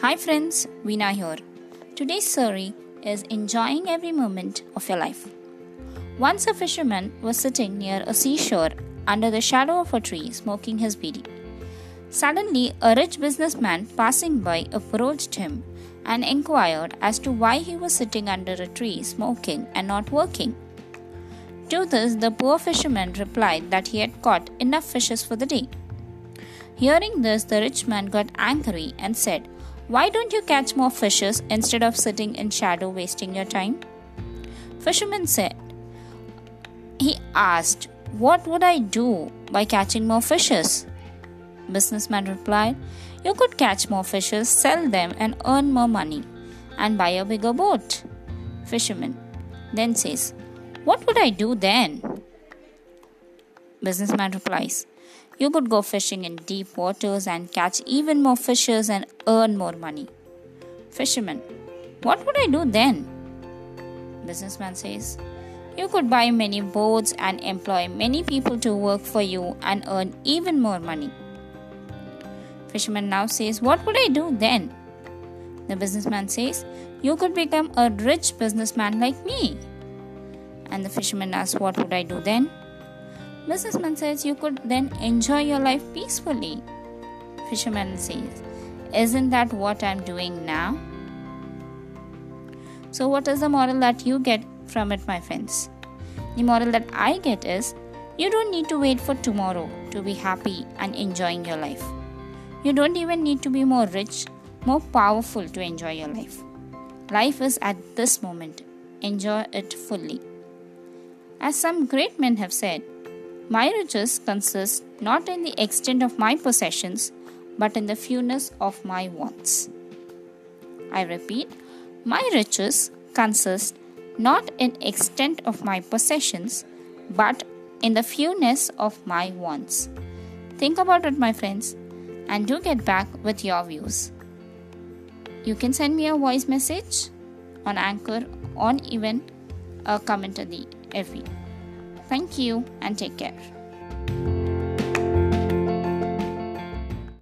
Hi friends, Veena here. Today's story is enjoying every moment of your life. Once a fisherman was sitting near a seashore under the shadow of a tree smoking his beedi. Suddenly, a rich businessman passing by approached him and inquired as to why he was sitting under a tree smoking and not working. To this, the poor fisherman replied that he had caught enough fishes for the day. Hearing this, the rich man got angry and said, Why don't you catch more fishes instead of sitting in shadow wasting your time? Fisherman said, He asked, What would I do by catching more fishes? Businessman replied, You could catch more fishes, sell them, and earn more money, and buy a bigger boat. Fisherman then says, What would I do then? Businessman replies, You could go fishing in deep waters and catch even more fishes and earn more money. Fisherman, What would I do then? Businessman says, You could buy many boats and employ many people to work for you and earn even more money. Fisherman now says, What would I do then? The businessman says, You could become a rich businessman like me. And the fisherman asks, What would I do then? Businessman says, You could then enjoy your life peacefully. Fisherman says, Isn't that what I'm doing now? So, what is the moral that you get from it, my friends? The moral that I get is you don't need to wait for tomorrow to be happy and enjoying your life. You don't even need to be more rich, more powerful to enjoy your life. Life is at this moment. Enjoy it fully. As some great men have said, my riches consist not in the extent of my possessions, but in the fewness of my wants. I repeat, my riches consist not in extent of my possessions, but in the fewness of my wants. Think about it, my friends and do get back with your views. You can send me a voice message on Anchor or even a comment on the FB. Thank you and take care.